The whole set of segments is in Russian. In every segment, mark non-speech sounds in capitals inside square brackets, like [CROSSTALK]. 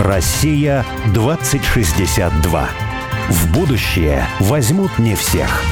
Россия 2062. В будущее возьмут не всех.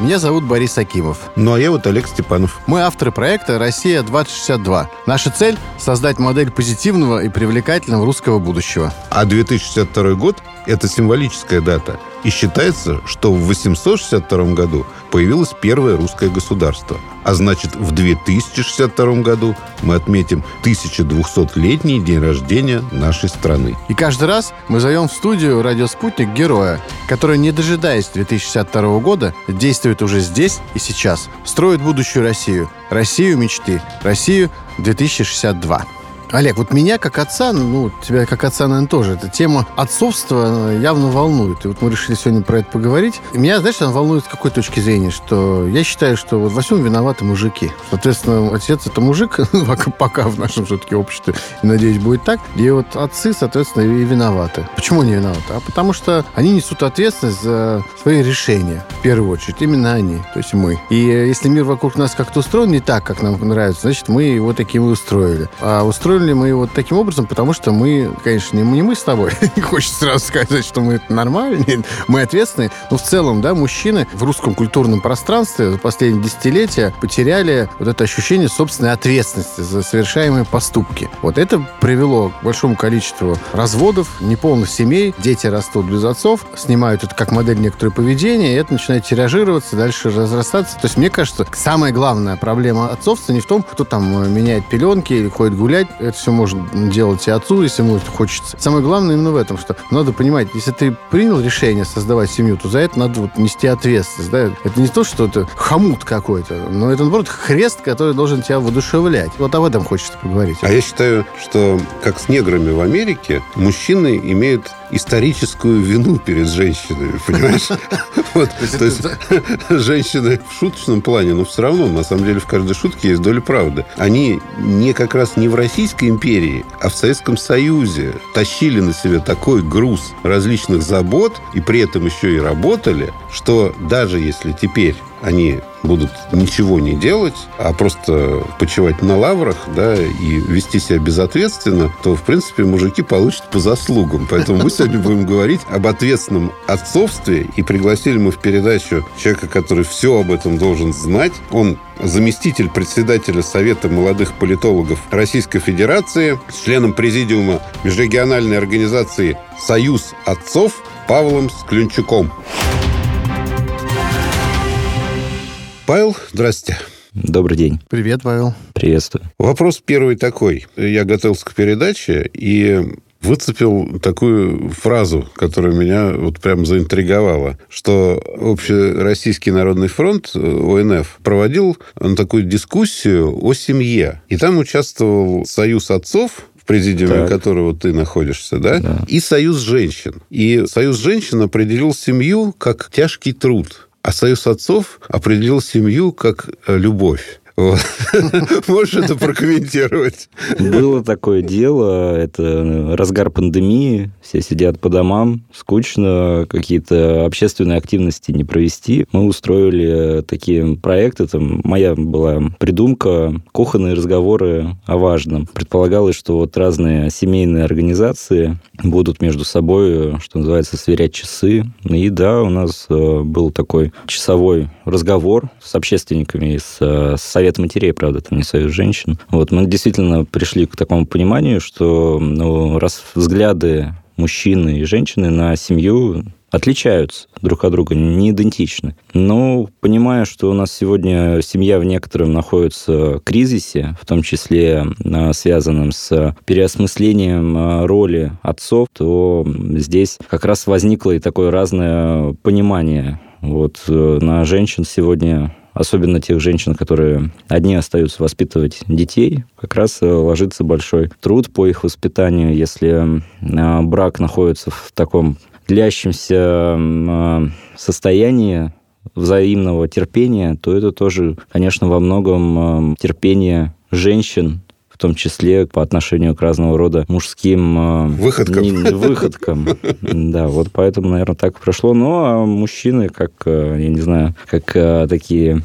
Меня зовут Борис Акимов. Ну, а я вот Олег Степанов. Мы авторы проекта «Россия-2062». Наша цель – создать модель позитивного и привлекательного русского будущего. А 2062 год – это символическая дата – и считается, что в 862 году появилось первое русское государство. А значит, в 2062 году мы отметим 1200-летний день рождения нашей страны. И каждый раз мы зовем в студию «Радио Спутник» героя, который, не дожидаясь 2062 года, действует уже здесь и сейчас, строит будущую Россию. Россию мечты. Россию 2062. Олег, вот меня как отца, ну, тебя как отца, наверное, тоже, эта тема отцовства явно волнует. И вот мы решили сегодня про это поговорить. И меня, знаешь, она волнует с какой точки зрения, что я считаю, что вот во всем виноваты мужики. Соответственно, отец это мужик, [LAUGHS] пока в нашем все-таки обществе, и, надеюсь, будет так. И вот отцы, соответственно, и виноваты. Почему они виноваты? А потому что они несут ответственность за свои решения, в первую очередь. Именно они, то есть мы. И если мир вокруг нас как-то устроен не так, как нам нравится, значит, мы его таким и устроили. А устроили устроили мы его таким образом, потому что мы, конечно, не, мы с тобой, [LAUGHS] хочется сразу сказать, что мы нормальные, мы ответственные, но в целом, да, мужчины в русском культурном пространстве за последние десятилетия потеряли вот это ощущение собственной ответственности за совершаемые поступки. Вот это привело к большому количеству разводов, неполных семей, дети растут без отцов, снимают это как модель некоторое поведение, и это начинает тиражироваться, дальше разрастаться. То есть, мне кажется, самая главная проблема отцовства не в том, кто там меняет пеленки или ходит гулять, это все можно делать и отцу, если ему хочется. Самое главное именно в этом, что надо понимать, если ты принял решение создавать семью, то за это надо вот нести ответственность. Да? Это не то, что это хомут какой-то, но это, наоборот, хрест, который должен тебя воодушевлять. Вот об этом хочется поговорить. А я считаю, что как с неграми в Америке, мужчины имеют историческую вину перед женщинами, [LAUGHS] понимаешь? Вот, то есть [LAUGHS] женщины в шуточном плане, но все равно, на самом деле, в каждой шутке есть доля правды. Они не как раз не в Российской империи, а в Советском Союзе тащили на себе такой груз различных забот и при этом еще и работали, что даже если теперь они будут ничего не делать, а просто почивать на лаврах, да, и вести себя безответственно, то, в принципе, мужики получат по заслугам. Поэтому мы сегодня будем говорить об ответственном отцовстве, и пригласили мы в передачу человека, который все об этом должен знать. Он заместитель председателя Совета молодых политологов Российской Федерации, членом президиума межрегиональной организации «Союз отцов» Павлом Склюнчуком. Павел, здрасте. Добрый день. Привет, Павел. Приветствую. Вопрос первый такой. Я готовился к передаче и выцепил такую фразу, которая меня вот прям заинтриговала, что Общероссийский народный фронт, э, ОНФ, проводил такую дискуссию о семье. И там участвовал Союз отцов, в президиуме так. которого ты находишься, да? да, и Союз женщин. И Союз женщин определил семью как тяжкий труд. А союз отцов определил семью как э, любовь. [LAUGHS] Можешь это прокомментировать? Было такое дело, это разгар пандемии, все сидят по домам, скучно, какие-то общественные активности не провести. Мы устроили такие проекты, там моя была придумка, кухонные разговоры о важном. Предполагалось, что вот разные семейные организации будут между собой, что называется, сверять часы. И да, у нас э, был такой часовой разговор с общественниками, с, с совет матерей, правда, это не союз женщин. Вот мы действительно пришли к такому пониманию, что ну, раз взгляды мужчины и женщины на семью отличаются друг от друга, не идентичны. Но понимая, что у нас сегодня семья в некотором находится в кризисе, в том числе а, связанном с переосмыслением а, роли отцов, то здесь как раз возникло и такое разное понимание. Вот э, на женщин сегодня особенно тех женщин, которые одни остаются воспитывать детей, как раз э, ложится большой труд по их воспитанию, если э, брак находится в таком длящемся э, состоянии взаимного терпения, то это тоже, конечно, во многом терпение женщин, в том числе по отношению к разного рода мужским выходкам. Не, выходкам. [LAUGHS] Да, вот поэтому, наверное, так прошло. Ну, а мужчины, как, я не знаю, как такие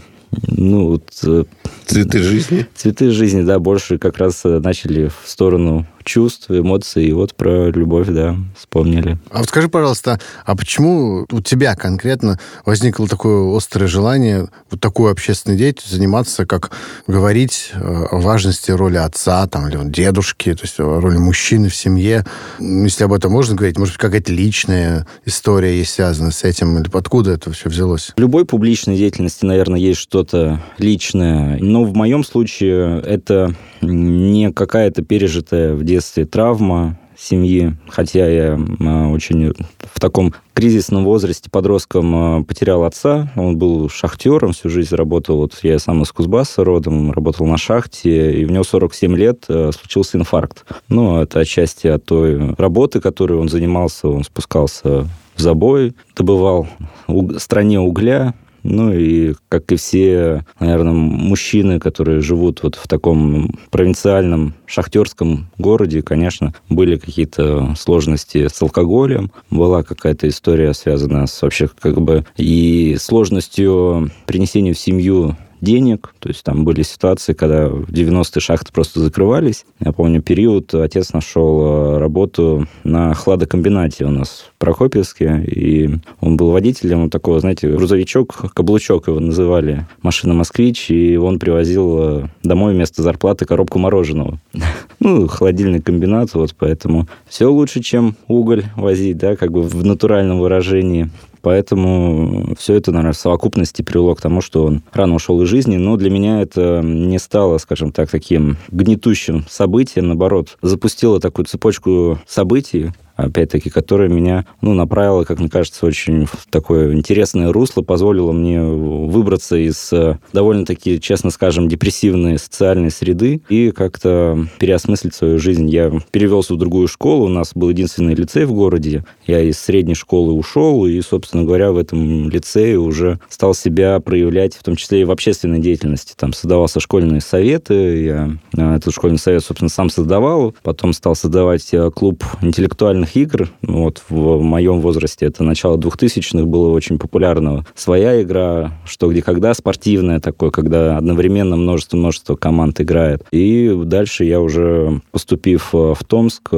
ну, вот, Цветы жизни? Цветы жизни, да, больше как раз начали в сторону чувств, эмоций, и вот про любовь, да, вспомнили. А вот скажи, пожалуйста, а почему у тебя конкретно возникло такое острое желание вот такую общественную деятельностью заниматься, как говорить э, о важности роли отца, там, или дедушки, то есть о роли мужчины в семье? Если об этом можно говорить, может быть, какая-то личная история есть связана с этим, или откуда это все взялось? В любой публичной деятельности, наверное, есть что-то личное, но в моем случае это не какая-то пережитая в детстве травма семьи, хотя я а, очень в таком кризисном возрасте подростком а, потерял отца. Он был шахтером, всю жизнь работал. Вот я сам из Кузбасса родом, работал на шахте, и в него 47 лет а, случился инфаркт. Ну, это отчасти от той работы, которой он занимался. Он спускался в забой, добывал в стране угля, ну и, как и все, наверное, мужчины, которые живут вот в таком провинциальном шахтерском городе, конечно, были какие-то сложности с алкоголем, была какая-то история, связанная с вообще как бы и сложностью принесения в семью денег. То есть там были ситуации, когда в 90-е шахты просто закрывались. Я помню период, отец нашел э, работу на хладокомбинате у нас в Прокопьевске, и он был водителем такого, знаете, грузовичок, каблучок его называли, машина «Москвич», и он привозил э, домой вместо зарплаты коробку мороженого. [LAUGHS] Ну, холодильный комбинат, вот поэтому все лучше, чем уголь возить, да, как бы в натуральном выражении. Поэтому все это, наверное, в совокупности привело к тому, что он рано ушел из жизни. Но для меня это не стало, скажем так, таким гнетущим событием. Наоборот, запустило такую цепочку событий, опять-таки, которая меня ну, направила, как мне кажется, очень в такое интересное русло, позволила мне выбраться из э, довольно-таки, честно скажем, депрессивной социальной среды и как-то переосмыслить свою жизнь. Я перевелся в другую школу, у нас был единственный лицей в городе, я из средней школы ушел, и, собственно говоря, в этом лицее уже стал себя проявлять, в том числе и в общественной деятельности. Там создавался школьные советы, я э, этот школьный совет, собственно, сам создавал, потом стал создавать э, клуб интеллектуальных компьютерных игр. Вот в моем возрасте это начало 2000-х было очень популярно. Своя игра, что где когда, спортивная такое, когда одновременно множество-множество команд играет. И дальше я уже, поступив в Томск,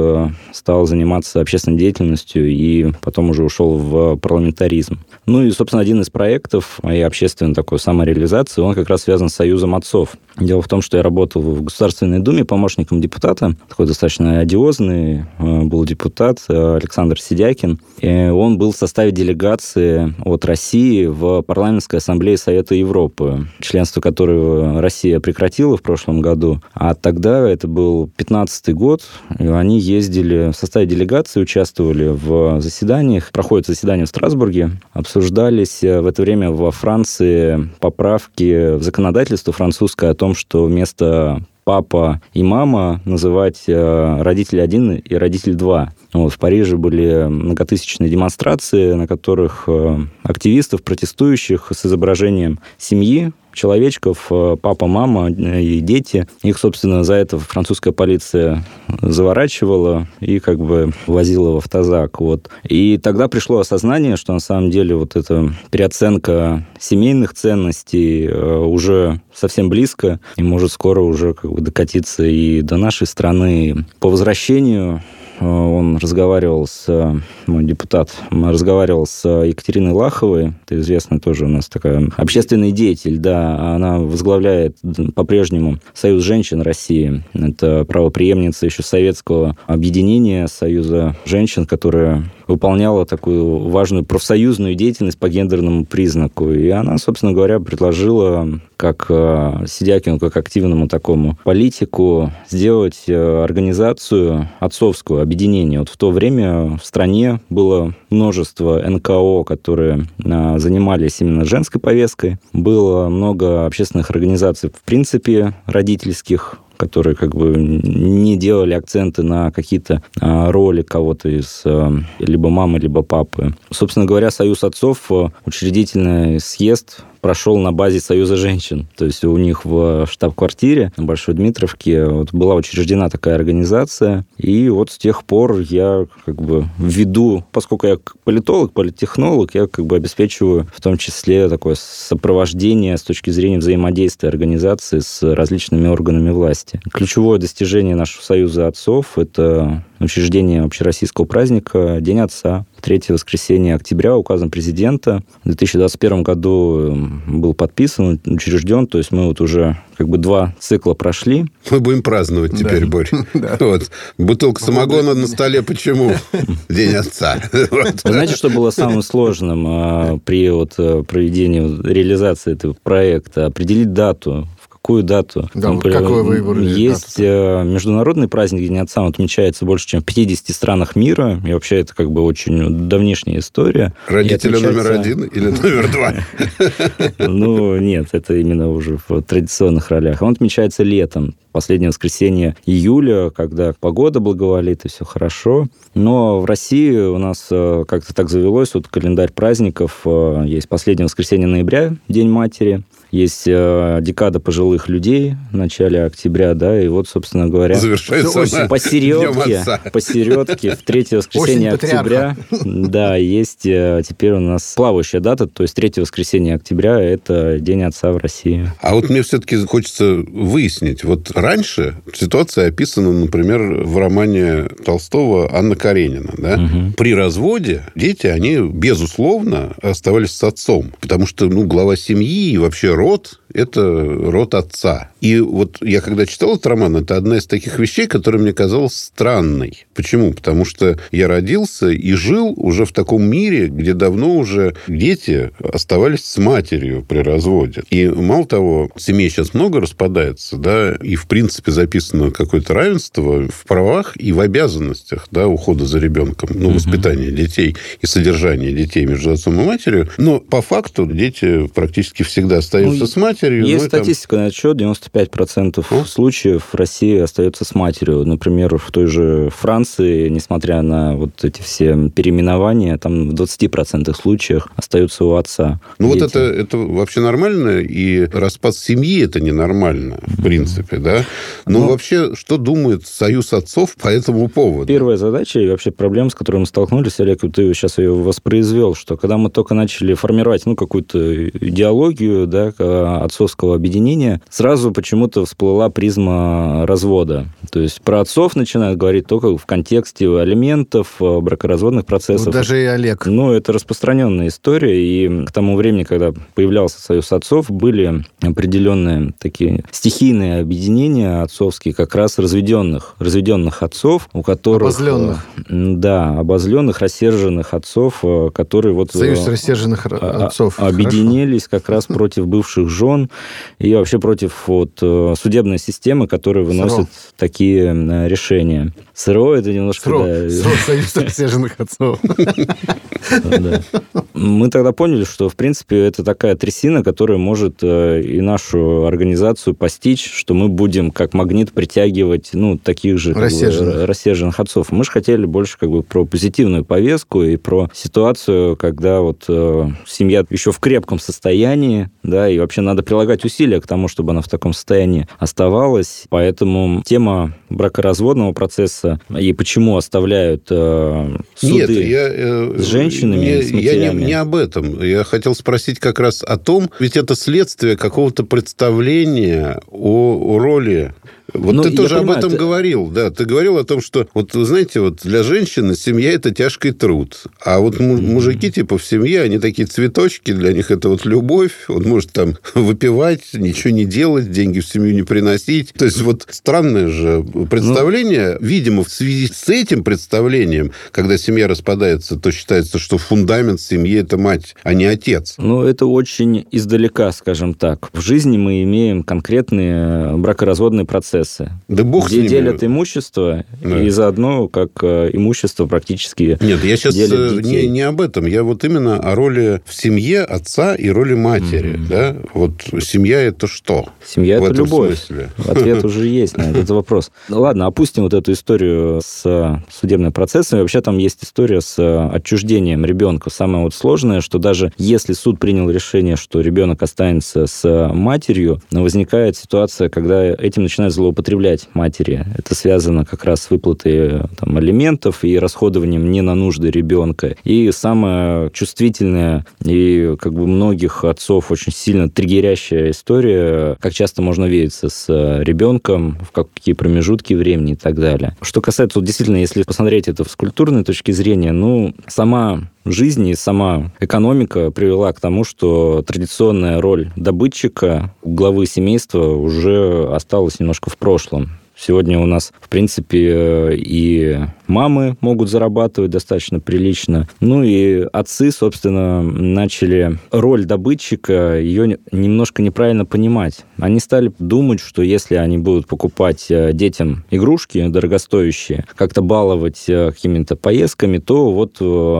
стал заниматься общественной деятельностью и потом уже ушел в парламентаризм. Ну и, собственно, один из проектов моей общественной такой самореализации, он как раз связан с Союзом отцов. Дело в том, что я работал в Государственной Думе помощником депутата, такой достаточно одиозный э, был депутат Александр Сидякин. Он был в составе делегации от России в Парламентской ассамблее Совета Европы, членство которого Россия прекратила в прошлом году. А тогда, это был 15 год, они ездили в составе делегации, участвовали в заседаниях, проходят заседания в Страсбурге, обсуждались э, в это время во Франции поправки в законодательство французское о том, что вместо папа и мама называть э, родитель один и родитель два. Вот, в Париже были многотысячные демонстрации, на которых э, активистов, протестующих с изображением семьи, человечков, э, папа, мама и дети. Их, собственно, за это французская полиция заворачивала и как бы возила в автозак. Вот. И тогда пришло осознание, что на самом деле вот эта переоценка семейных ценностей э, уже совсем близко и может скоро уже как бы докатиться и до нашей страны. По возвращению Э, он разговаривал с, э, мой депутат, разговаривал с Екатериной Лаховой, это известная тоже у нас такая общественный деятель, да, она возглавляет по-прежнему Союз женщин России. Это правоприемница еще советского объединения Союза женщин, которая выполняла такую важную профсоюзную деятельность по гендерному признаку. И она, собственно говоря, предложила как э, Сидякину, как активному такому политику, сделать э, организацию отцовскую, объединение. Вот в то время в стране было множество НКО, которые э, занимались именно женской повесткой. Было много общественных организаций, в принципе, родительских, которые как бы не делали акценты на какие-то а, роли кого-то из а, либо мамы, либо папы. Собственно говоря, Союз отцов, а, учредительный съезд прошел на базе Союза женщин. То есть у них в штаб-квартире на Большой Дмитровке вот была учреждена такая организация. И вот с тех пор я как бы веду, поскольку я политолог, политтехнолог, я как бы обеспечиваю в том числе такое сопровождение с точки зрения взаимодействия организации с различными органами власти. Ключевое достижение нашего Союза отцов – это учреждение общероссийского праздника День отца. Третье воскресенье октября указом президента в 2021 году эм, был подписан, учрежден, то есть мы вот уже как бы два цикла прошли. Мы будем праздновать теперь, [LAUGHS] да. Борь. Да. Вот. Бутылка самогона на столе почему? [LAUGHS] День отца. Знаете, что было самым сложным а, при вот э, проведении реализации этого проекта? Определить дату, какую дату. Да, вот как вы выбрали Есть дату? Э, международный праздник День Отца, он отмечается больше, чем в 50 странах мира, и вообще это как бы очень давнишняя история. Родители отмечается... номер один или номер два? [LAUGHS] Ну, нет, это именно уже в традиционных ролях. Он отмечается летом, последнее воскресенье июля, когда погода благоволит и все хорошо. Но в России у нас э, как-то так завелось, вот календарь праздников, э, есть последнее воскресенье ноября, День матери, есть э, декада пожилых людей в начале октября, да, и вот, собственно говоря, Завершается посередке, посередке, в третье воскресенье октября, да, есть э, теперь у нас плавающая дата, то есть третье воскресенье октября – это День отца в России. А вот мне все-таки хочется выяснить, вот раньше ситуация описана, например, в романе Толстого «Анна Каренина», да, угу. при разводе дети, они, безусловно, оставались с отцом, потому что, ну, глава семьи и вообще род – это род отца. И вот я когда читал этот роман, это одна из таких вещей, которая мне казалась странной. Почему? Потому что я родился и жил уже в таком мире, где давно уже дети оставались с матерью при разводе. И мало того, семей сейчас много распадается, да, и в принципе записано какое-то равенство в правах и в обязанностях, да, ухода за ребенком, ну, угу. воспитания детей и содержания детей между отцом и матерью. Но по факту дети практически всегда остаются ну, с матерью. Есть ну, статистика там... на отчет, 95% О? случаев в России остается с матерью. Например, в той же Франции, несмотря на вот эти все переименования, там в 20% случаев остаются у отца. Ну дети. вот это, это вообще нормально, и распад семьи это ненормально, в принципе, да? Но, Но вообще, что думает Союз отцов по этому поводу? Первая задача и вообще проблема, с которой мы столкнулись, Олег, ты сейчас ее воспроизвел, что когда мы только начали формировать ну, какую-то идеологию да, отцовского объединения, сразу почему-то всплыла призма развода. То есть про отцов начинают говорить только в контексте алиментов, э, бракоразводных процессов. Ну, даже и Олег. Ну, это распространенная история, и к тому времени, когда появлялся Союз отцов, были определенные такие стихийные объединения отцовские, как раз разведенных, разведенных отцов, у которых... Обозленных. Э, да, обозленных, рассерженных отцов, э, которые вот... Союз рассерженных а, отцов. Объединились Хорошо. как раз против бывших жен и вообще против вот, судебной системы, которая выносит Сыров. такие решения. Сырое это немножко... Срок, да. срок союз рассерженных отцов. [LAUGHS] Мы тогда поняли, что, в принципе, это такая трясина, которая может э, и нашу организацию постичь, что мы будем как магнит притягивать ну, таких же рассерженных. Бы, рассерженных отцов. Мы же хотели больше как бы про позитивную повестку и про ситуацию, когда вот э, семья еще в крепком состоянии, да, и вообще надо прилагать усилия к тому, чтобы она в таком состоянии оставалась. Поэтому тема бракоразводного процесса и почему оставляют э, суды Нет, я, э, с женщинами, я, с матерями. Я не, не об этом. Я хотел спросить как раз о том, ведь это следствие какого-то представления о, о роли вот ну, ты тоже понимаю, об этом ты... говорил, да. Ты говорил о том, что, вот вы знаете, вот для женщины семья – это тяжкий труд. А вот мужики, типа, в семье, они такие цветочки, для них это вот любовь. Он может там [LAUGHS] выпивать, ничего не делать, деньги в семью не приносить. То есть, вот странное же представление. Ну... Видимо, в связи с этим представлением, когда семья распадается, то считается, что фундамент семьи – это мать, а не отец. Ну, это очень издалека, скажем так. В жизни мы имеем конкретные бракоразводные процессы процессы. Да бог где с ними. делят имущество, Да. и заодно как э, имущество практически Нет, я сейчас делят не, не об этом. Я вот именно о роли в семье отца и роли матери. Да? Вот семья это что? Семья это любовь. смысле? Ответ [LAUGHS] уже есть на этот вопрос. Ну ладно, опустим вот эту историю с э, судебным процессом. И Вообще там есть история с э, отчуждением ребенка. Самое вот сложное, что даже если суд принял решение, что ребенок останется с э, матерью, возникает ситуация, когда этим начинают злоупотреблять матери. Это связано как раз с выплатой э, там, алиментов и расходованием не на нужды ребенка. И самое чувствительное и как бы многих отцов очень сильно триггерящая история, как часто можно видеться с э, ребенком, в какие промежутки времени и так далее. Что касается, вот действительно, если посмотреть это с культурной точки зрения, ну, сама жизнь и сама экономика привела к тому, что традиционная роль добытчика, главы семейства уже осталась немножко в прошлом. Сегодня у нас, в принципе, э, и мамы могут зарабатывать достаточно прилично. Ну и отцы, собственно, начали роль добытчика, ее немножко неправильно понимать. Они стали думать, что если они будут покупать э, детям игрушки дорогостоящие, как-то баловать э, какими-то поездками, то вот,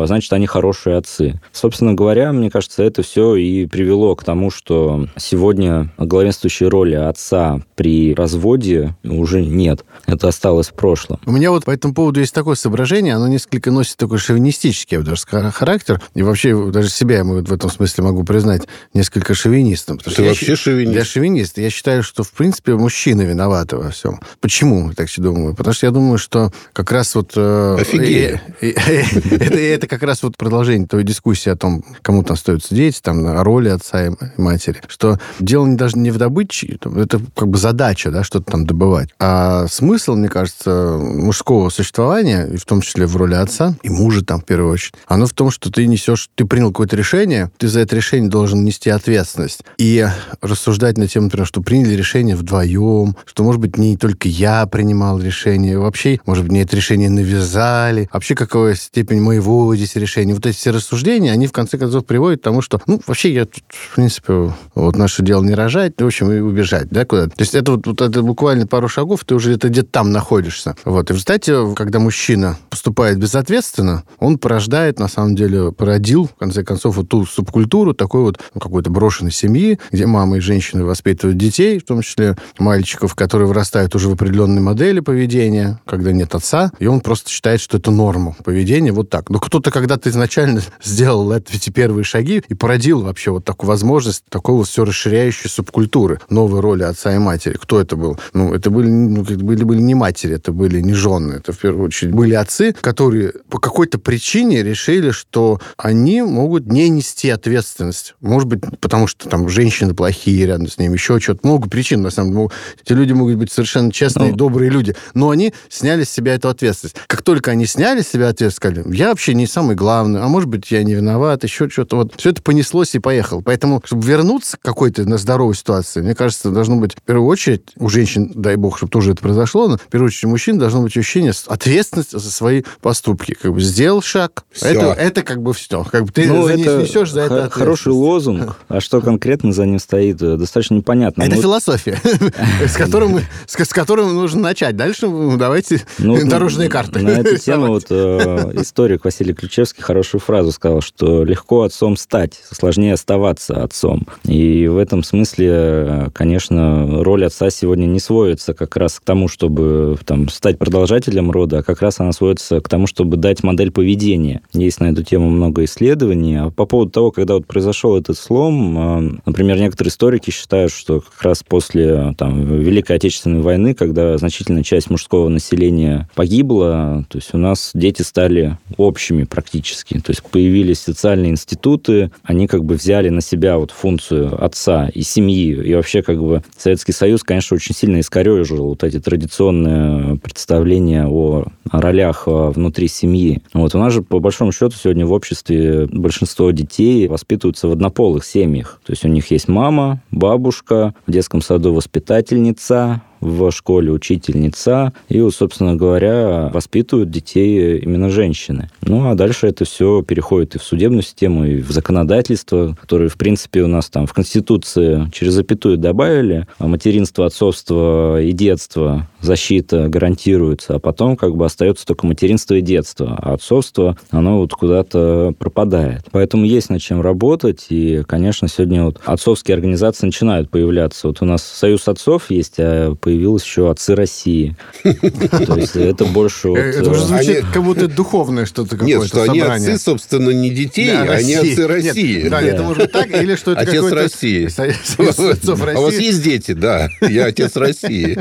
значит, они хорошие отцы. Собственно говоря, мне кажется, это все и привело к тому, что сегодня главенствующей роли отца при разводе уже нет. Это осталось в прошлом. У меня вот по этому поводу есть такое соображение, оно несколько носит такой шовинистический, я бы даже сказал, характер. И вообще даже себя я в этом смысле могу признать несколько шовинистом. Ты что я вообще щ- шовинист? Я шовинист. Я считаю, что, в принципе, мужчины виноваты во всем. Почему я так себе думаю? Потому что я думаю, что как раз вот... э, Офигели. [LAUGHS] э, Это, как раз вот продолжение той дискуссии о том, кому там остаются дети, там, о роли отца и матери. Что дело не даже не в добыче, это как бы задача, да, что-то там добывать. А смысл, мне кажется, мужского существования, и в том числе в роли отца и мужа там в первую очередь, оно в том, что ты несешь, ты принял какое-то решение, ты за это решение должен нести ответственность. И рассуждать на тему, например, что приняли решение вдвоем, что, может быть, не только я принимал решение, вообще, может быть, мне это решение навязали, вообще какая степень моего здесь решения. Вот эти все рассуждения, они в конце концов приводят к тому, что, ну, вообще я тут, в принципе, вот наше дело не рожать, в общем, и убежать, да, куда-то. То есть это вот, вот это буквально пару шагов, ты уже это где-то там находишься. Вот. И в результате, когда мужчина поступает безответственно, он порождает, на самом деле, породил, в конце концов, вот ту субкультуру такой вот ну, какой-то брошенной семьи, где мама и женщины воспитывают детей, в том числе мальчиков, которые вырастают уже в определенной модели поведения, когда нет отца, и он просто считает, что это норма поведения вот так. Но кто-то когда-то изначально [LAUGHS] сделал эти первые шаги и породил вообще вот такую возможность такой вот все расширяющей субкультуры, новой роли отца и матери. Кто это был? Ну, это были, ну, это были, были не матери, это были не жены, это в первую очередь были отцы, которые по какой-то причине решили, что они могут не нести ответственность. Может быть, потому что там женщины плохие рядом с ними, еще что-то. Много причин, на самом деле. Эти люди могут быть совершенно честные, Ну. добрые люди. Но они сняли с себя эту ответственность. Как только они сняли с себя ответственность, сказали, я вообще не самый главный, а может быть, я не виноват, еще что-то. Вот все это понеслось и поехало. Поэтому, чтобы вернуться к какой-то на здоровой ситуации, мне кажется, должно быть, в первую очередь, у женщин, дай бог, чтобы тоже это произошло, но в первую очередь у мужчин должно быть ощущение ответственности за свои поступки. Как бы сделал шаг, Всё. это, это как бы все. Как бы ты Ну, за- это несешь за это хороший лозунг, а что конкретно за ним стоит, э, достаточно непонятно. Это Ну, философия, [LAUGHS] с которым, мы- с, которым нужно начать. Дальше давайте Ну, дорожные карты. На [LAUGHS] эту тему вот э, историк Василий Ключевский хорошую фразу сказал, что легко отцом стать, сложнее оставаться отцом. И в этом смысле, э, конечно, роль отца сегодня не сводится как раз к тому, чтобы там, стать продолжателем рода, а как раз она сводится к тому, чтобы дать модель поведения. Есть на эту тему много исследований. А по поводу того, когда вот произошел этот слом, э, например, некоторые историки считают, что как раз после там, Великой Отечественной войны, когда значительная часть мужского населения погибла, то есть у нас дети стали общими практически. То есть появились социальные институты, они как бы взяли на себя вот функцию отца и семьи. И вообще как бы Советский Союз, конечно, очень сильно искорежил вот эти традиционные представления о ролях э, внутри семьи. Вот у нас же, по большому счету, сегодня в обществе большинство детей воспитываются в однополых семьях. То есть у них есть мама, бабушка, в детском саду воспитательница, в школе, учительница, и, собственно говоря, воспитывают детей именно женщины. Ну, а дальше это все переходит и в судебную систему, и в законодательство, которое, в принципе, у нас там в Конституции через запятую добавили, а материнство, отцовство и детство защита гарантируется, а потом как бы остается только материнство и детство, а отцовство, оно вот куда-то пропадает. Поэтому есть над чем работать, и, конечно, сегодня вот отцовские организации начинают появляться. Вот у нас Союз отцов есть, а появилось еще Отцы России. [LAUGHS] То есть это больше... Это уже э, звучит как будто духовное что-то какое-то Нет, что они отцы, собственно, не детей, а они отцы России. Да, это может быть так, или что это Отец России. [LAUGHS] [LAUGHS] А у вас есть дети? Да, я отец России.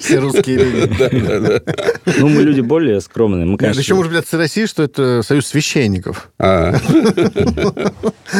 Все русские люди. Ну, мы люди более скромные. Мы, конечно... Еще может быть отцы России, что это союз священников. А.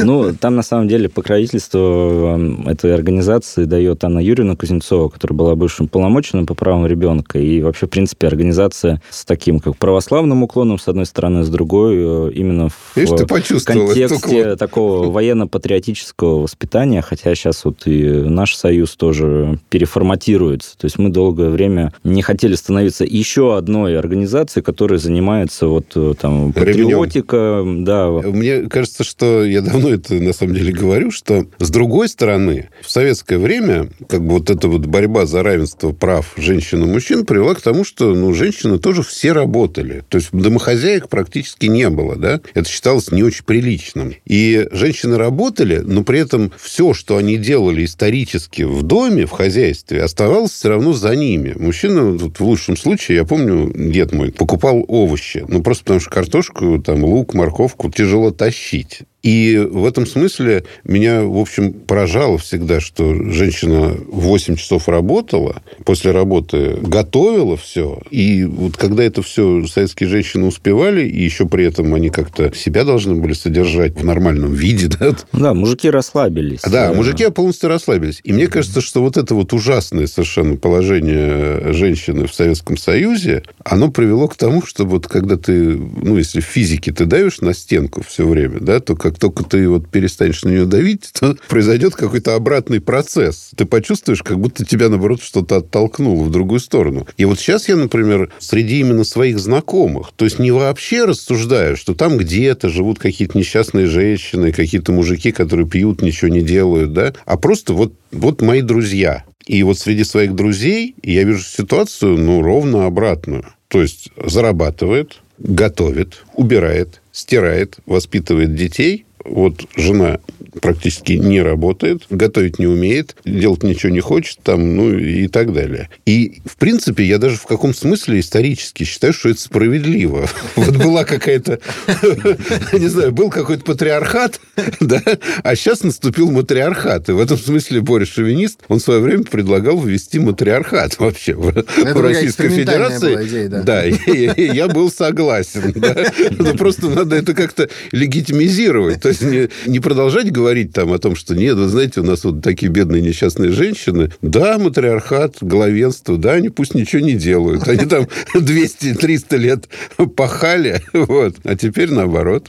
Ну, там на самом деле покровительство этой организации дает Анна Юрьевна Кузнецова, которая была бывшим полномоченным по правам ребенка. И вообще, в принципе, организация с таким как православным уклоном, с одной стороны, с другой э, именно в Видишь, контексте такого военно-патриотического воспитания, хотя сейчас вот и наш союз тоже переформатируется. То есть мы долгое время не хотели становиться еще одной организацией, которая занимается вот э, там патриотика. Да. Мне кажется, что я давно это на самом деле говорю, что с другой стороны, в советское время как бы вот эта вот борьба за равенство прав женщин и мужчин привела к тому, что ну, женщины тоже все работали. То есть домохозяек практически не было. Да? Это считалось не очень приличным. И женщины работали, но при этом все, что они делали исторически в доме, в хозяйстве, оставалось все равно за ними. Мужчина, вот в лучшем случае, я помню, дед мой покупал овощи. Ну, просто потому что картошку, там, лук, морковку тяжело тащить. И в этом смысле меня, в общем, поражало всегда, что женщина 8 часов работала, после работы готовила все. И вот когда это все советские женщины успевали, и еще при этом они как-то себя должны были содержать в нормальном виде, [LAUGHS] да? Да, мужики расслабились. Да, мужики полностью расслабились. И мне кажется, что вот это вот ужасное совершенно положение женщины в Советском Союзе, оно привело к тому, что вот когда ты, ну, если в физике ты давишь на стенку все время, да, то как только ты вот перестанешь на нее давить, [LAUGHS] то произойдет какой-то обратный процесс. Ты почувствуешь, как будто тебя, наоборот, что-то оттолкнуло в другую сторону. И вот сейчас я, например, среди именно своих знакомых, то есть не вообще рассуждаю, что там где-то живут какие-то несчастные женщины, какие-то мужики, которые пьют, ничего не делают, да, а просто вот, вот мои друзья. И вот среди своих друзей я вижу ситуацию, ну, ровно обратную. То есть зарабатывает, готовит, убирает, стирает, воспитывает детей. Вот жена практически не работает, готовить не умеет, делать ничего не хочет, там, ну и так далее. И, в принципе, я даже в каком смысле исторически считаю, что это справедливо. [LAUGHS] Вот была какая-то, [LAUGHS] не знаю, был какой-то патриархат, [LAUGHS] да, а сейчас наступил матриархат. И в этом смысле Борис Шовинист, он в свое время предлагал ввести матриархат вообще в, Российской Федерации. Да, я был согласен. Но просто надо это как-то легитимизировать. То есть не, не продолжать говорить там о том, что нет, вы знаете, у нас вот такие бедные несчастные женщины. Да, матриархат, главенство, да, они пусть ничего не делают. Они там [LAUGHS] 200-300 лет пахали, вот. А теперь наоборот.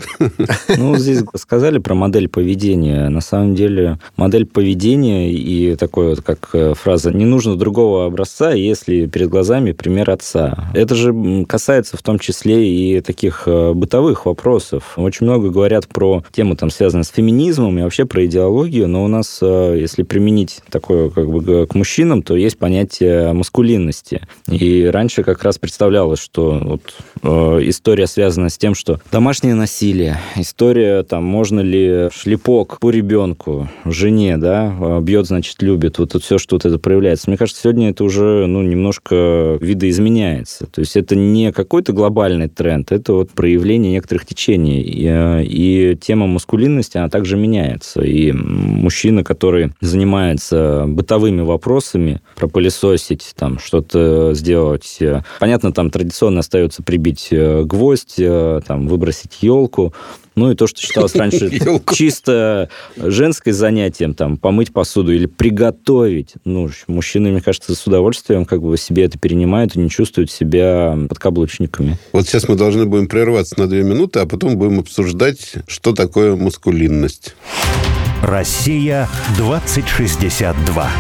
Ну, здесь сказали про модель поведения. На самом деле, модель поведения и такой вот, как э, фраза, не нужно другого образца, если перед глазами пример отца. Это же касается в том числе и таких э, бытовых вопросов. Очень много говорят про темы, там, связанные с феминизмом и вообще про идеологию, но у нас, э, если применить такое как бы к мужчинам, то есть понятие маскулинности. И раньше как раз представлялось, что вот, э, история связана с тем, что домашнее насилие, история, там, можно ли шлепок по ребенку, жене, да, э, бьет, значит, любит, вот это все, что вот это проявляется. Мне кажется, сегодня это уже, ну, немножко видоизменяется. То есть это не какой-то глобальный тренд, это вот проявление некоторых течений. И, и тема маскулинности, она также меняется меняется. И мужчина, который занимается бытовыми вопросами, пропылесосить, там, что-то сделать. Э, понятно, там традиционно остается прибить э, гвоздь, э, там, выбросить елку. Ну и то, что считалось [LAUGHS] раньше чисто женское занятием, там, помыть посуду или приготовить. Ну, мужчины, мне кажется, с удовольствием как бы себе это перенимают и не чувствуют себя подкаблучниками. Вот сейчас мы должны будем прерваться на две минуты, а потом будем обсуждать, что такое мускулинность. Россия 2062.